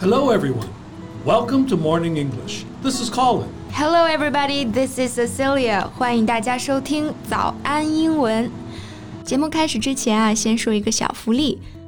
Hello, everyone. Welcome to Morning English. This is Colin. Hello, everybody. This is Cecilia. 欢迎大家收听早安英文。节目开始之前啊，先说一个小福利。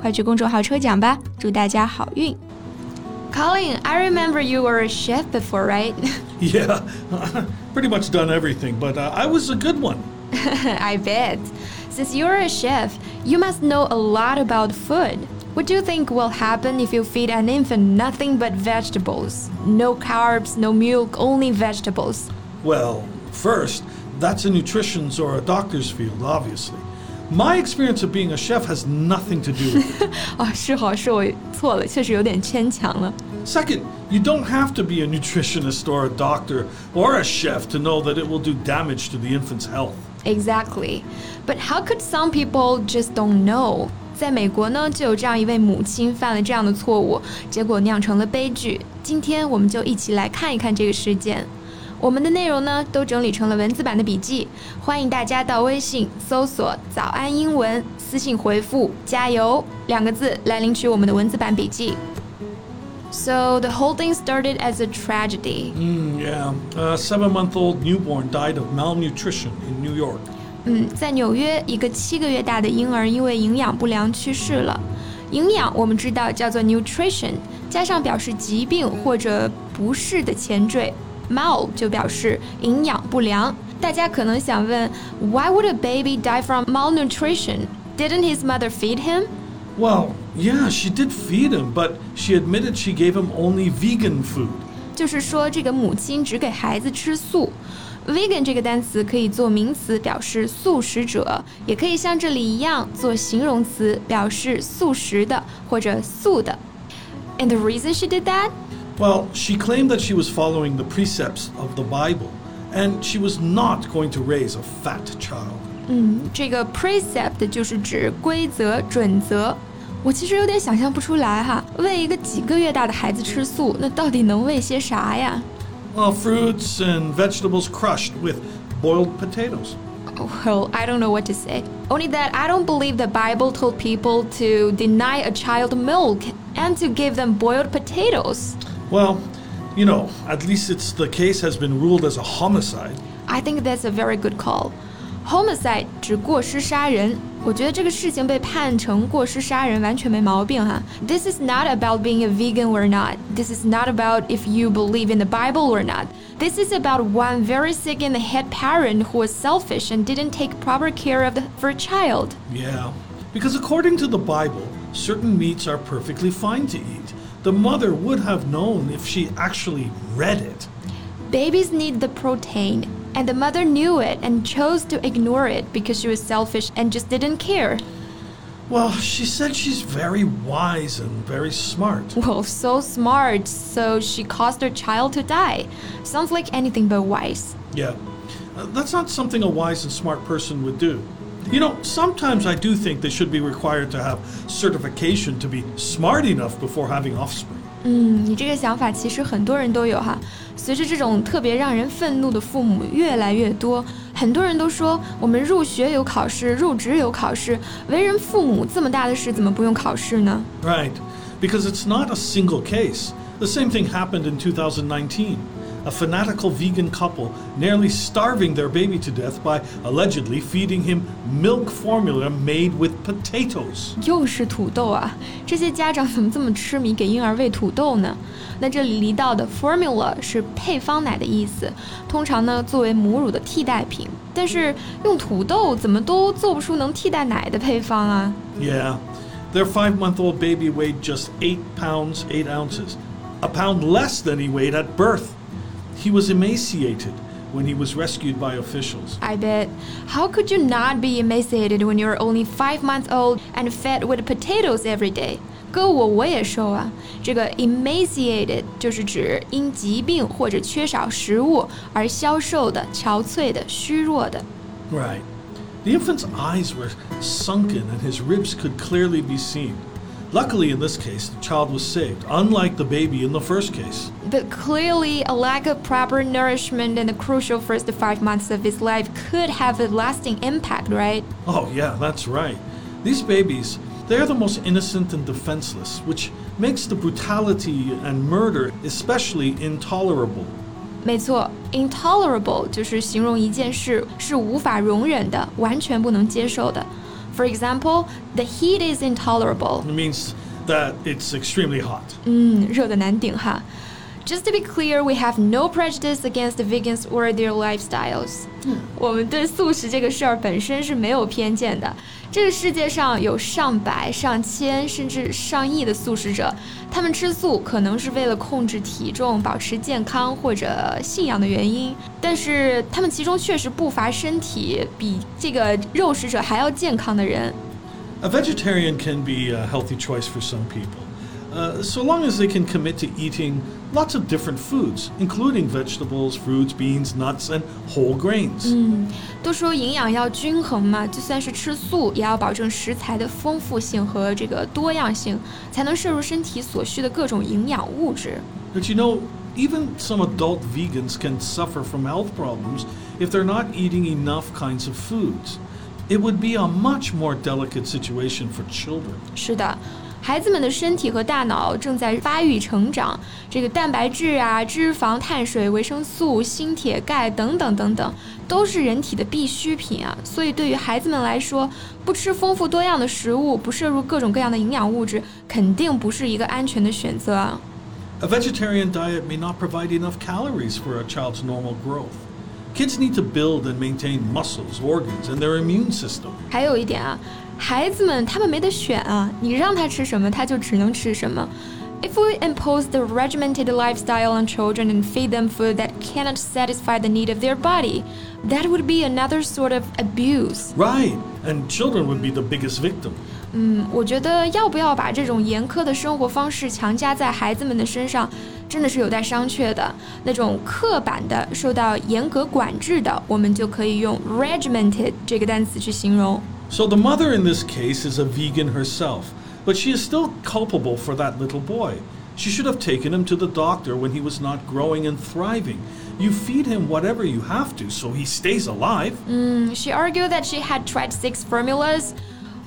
快去公众号抽奖吧，祝大家好运！Colin, I remember you were a chef before, right? Yeah, pretty much done everything, but uh, I was a good one. I bet. Since you're a chef, you must know a lot about food. What do you think will happen if you feed an infant nothing but vegetables? No carbs, no milk, only vegetables. Well, first, that's a nutrition's or a doctor's field, obviously. My experience of being a chef has nothing to do with it. 啊，是好是我错了，确实有点牵强了。Second, you don't have to be a nutritionist or a doctor or a chef to know that it will do damage to the infant's health. Exactly. But how could some people just don't know? 在美国呢，就有这样一位母亲犯了这样的错误，结果酿成了悲剧。今天我们就一起来看一看这个事件。 我们的内容呢，都整理成了文字版的笔记，欢迎大家到微信搜索“早安英文”，私信回复“加油”两个字来领取我们的文字版笔记。So the whole thing started as a tragedy. Mm, yeah, a seven-month-old newborn died of malnutrition in New York. 嗯，在纽约，一个七个月大的婴儿因为营养不良去世了。营养我们知道叫做 nutrition，加上表示疾病或者不适的前缀 mal 就表示营养不良。大家可能想问，Why would a baby die from malnutrition? Didn't his mother feed him? Well, yeah, she did feed him, but she admitted she gave him only vegan food. 就是说，这个母亲只给孩子吃素。vegan 这个单词可以做名词表示素食者，也可以像这里一样做形容词表示素食的或者素的。And the reason she did that? Well, she claimed that she was following the precepts of the Bible, and she was not going to raise a fat child. 嗯，这个 precept 就是指规则、准则。我其实有点想象不出来哈，喂一个几个月大的孩子吃素，那到底能喂些啥呀？Well, fruits and vegetables crushed with boiled potatoes. Well, I don't know what to say. Only that I don't believe the Bible told people to deny a child milk and to give them boiled potatoes. Well, you know, at least it's the case has been ruled as a homicide. I think that's a very good call. Homicide 指过失杀人，我觉得这个事情被判成过失杀人完全没毛病哈。This is not about being a vegan or not. This is not about if you believe in the Bible or not. This is about one very sick in the head parent who was selfish and didn't take proper care of the, for a child. Yeah, because according to the Bible, certain meats are perfectly fine to eat. The mother would have known if she actually read it. Babies need the protein, and the mother knew it and chose to ignore it because she was selfish and just didn't care. Well, she said she's very wise and very smart. Well, so smart, so she caused her child to die. Sounds like anything but wise. Yeah, uh, that's not something a wise and smart person would do. You know, sometimes I do think they should be required to have certification to be smart enough before having offspring. 嗯，你这个想法其实很多人都有哈。随着这种特别让人愤怒的父母越来越多，很多人都说我们入学有考试，入职有考试，为人父母这么大的事怎么不用考试呢？Right, because it's not a single case. The same thing happened in 2019 a fanatical vegan couple nearly starving their baby to death by allegedly feeding him milk formula made with potatoes. 又是土豆啊！这些家长怎么这么痴迷给婴儿喂土豆呢？那这里提到的 formula 是配方奶的意思，通常呢作为母乳的替代品。但是用土豆怎么都做不出能替代奶的配方啊？Yeah, their five-month-old baby weighed just eight pounds eight ounces, a pound less than he weighed at birth. He was emaciated, when he was rescued by officials. I bet. How could you not be emaciated when you're only five months old and fed with potatoes every day? 哥我我也瘦啊。这个 emaciated 就是指因疾病或者缺少食物而消瘦的、憔悴的、虚弱的。 Right. The infant's eyes were sunken and his ribs could clearly be seen. Luckily, in this case, the child was saved, unlike the baby in the first case. But clearly, a lack of proper nourishment in the crucial first five months of his life could have a lasting impact, right? Oh, yeah, that's right. These babies, they are the most innocent and defenseless, which makes the brutality and murder especially intolerable. 没错，intolerable 就是形容一件事是无法容忍的，完全不能接受的。 For example, the heat is intolerable. It means that it's extremely hot. 嗯，热的难顶哈。 Just to be clear, we have no prejudice against the vegans or their lifestyles. 我们对素食这个事儿本身是没有偏见的。这个世界上有上百、上千甚至上亿的素食者，他们吃素可能是为了控制体重、保持健康或者信仰的原因，但是他们其中确实不乏身体比这个肉食者还要健康的人。 A vegetarian can be a healthy choice for some people, uh, so long as they can commit to eating lots of different foods, including vegetables, fruits, beans, nuts, and whole grains. 都说营养要均衡嘛，就算是吃素，也要保证食材的丰富性和这个多样性，才能摄入身体所需的各种营养物质。 But you know, even some adult vegans can suffer from health problems if they're not eating enough kinds of foods. It would be a much more delicate situation for children. 是的， 孩子们的身体和大脑正在发育成长，这个蛋白质啊、脂肪、碳水、维生素、锌、铁、钙等等等等，都是人体的必需品啊。所以对于孩子们来说，不吃丰富多样的食物，不摄入各种各样的营养物质，肯定不是一个安全的选择啊。A vegetarian diet may not provide enough calories for a child's normal growth. Kids need to build and maintain muscles, organs, and their immune system. 还有一点啊，孩子们他们没得选啊，你让他吃什么，他就只能吃什么。If we impose the regimented lifestyle on children and feed them food that cannot satisfy the need of their body, that would be another sort of abuse. Right, and children would be the biggest victim. 嗯，我觉得要不要把这种严苛的生活方式强加在孩子们的身上， 真的是有待商榷的。那种刻板的、受到严格管制的，我们就可以用 regimented 这个单词去形容。 So the mother in this case is a vegan herself, but she is still culpable for that little boy. She should have taken him to the doctor when he was not growing and thriving. You feed him whatever you have to so he stays alive. She argued that she had tried six formulas.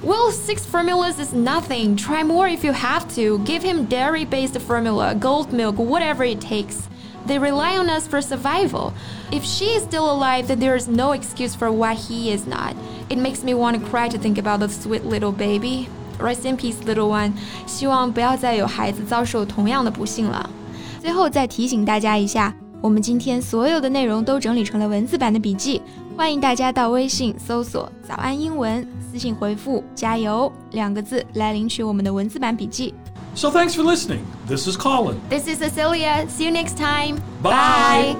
Well, six formulas is nothing. Try more if you have to. Give him dairy based formula, gold milk, whatever it takes. They rely on us for survival. If she is still alive, then there is no excuse for why he is not. It makes me want to cry to think about the sweet little baby. Rest in peace, little one. 希望不要再有孩子遭受同样的不幸了。最后再提醒大家一下，我们今天所有的内容都整理成了文字版的笔记， 欢迎大家到微信搜索“早安英文”，私信回复“加油”两个字来领取我们的文字版笔记。 So thanks for listening. This is Colin. This is Cecilia. See you next time. Bye.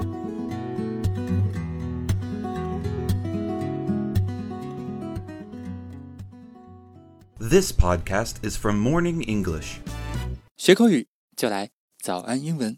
This podcast is from Morning English. 学口语就来早安英文。